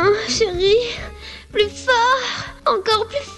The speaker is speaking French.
Hein, chérie? Plus fort? Encore plus fort.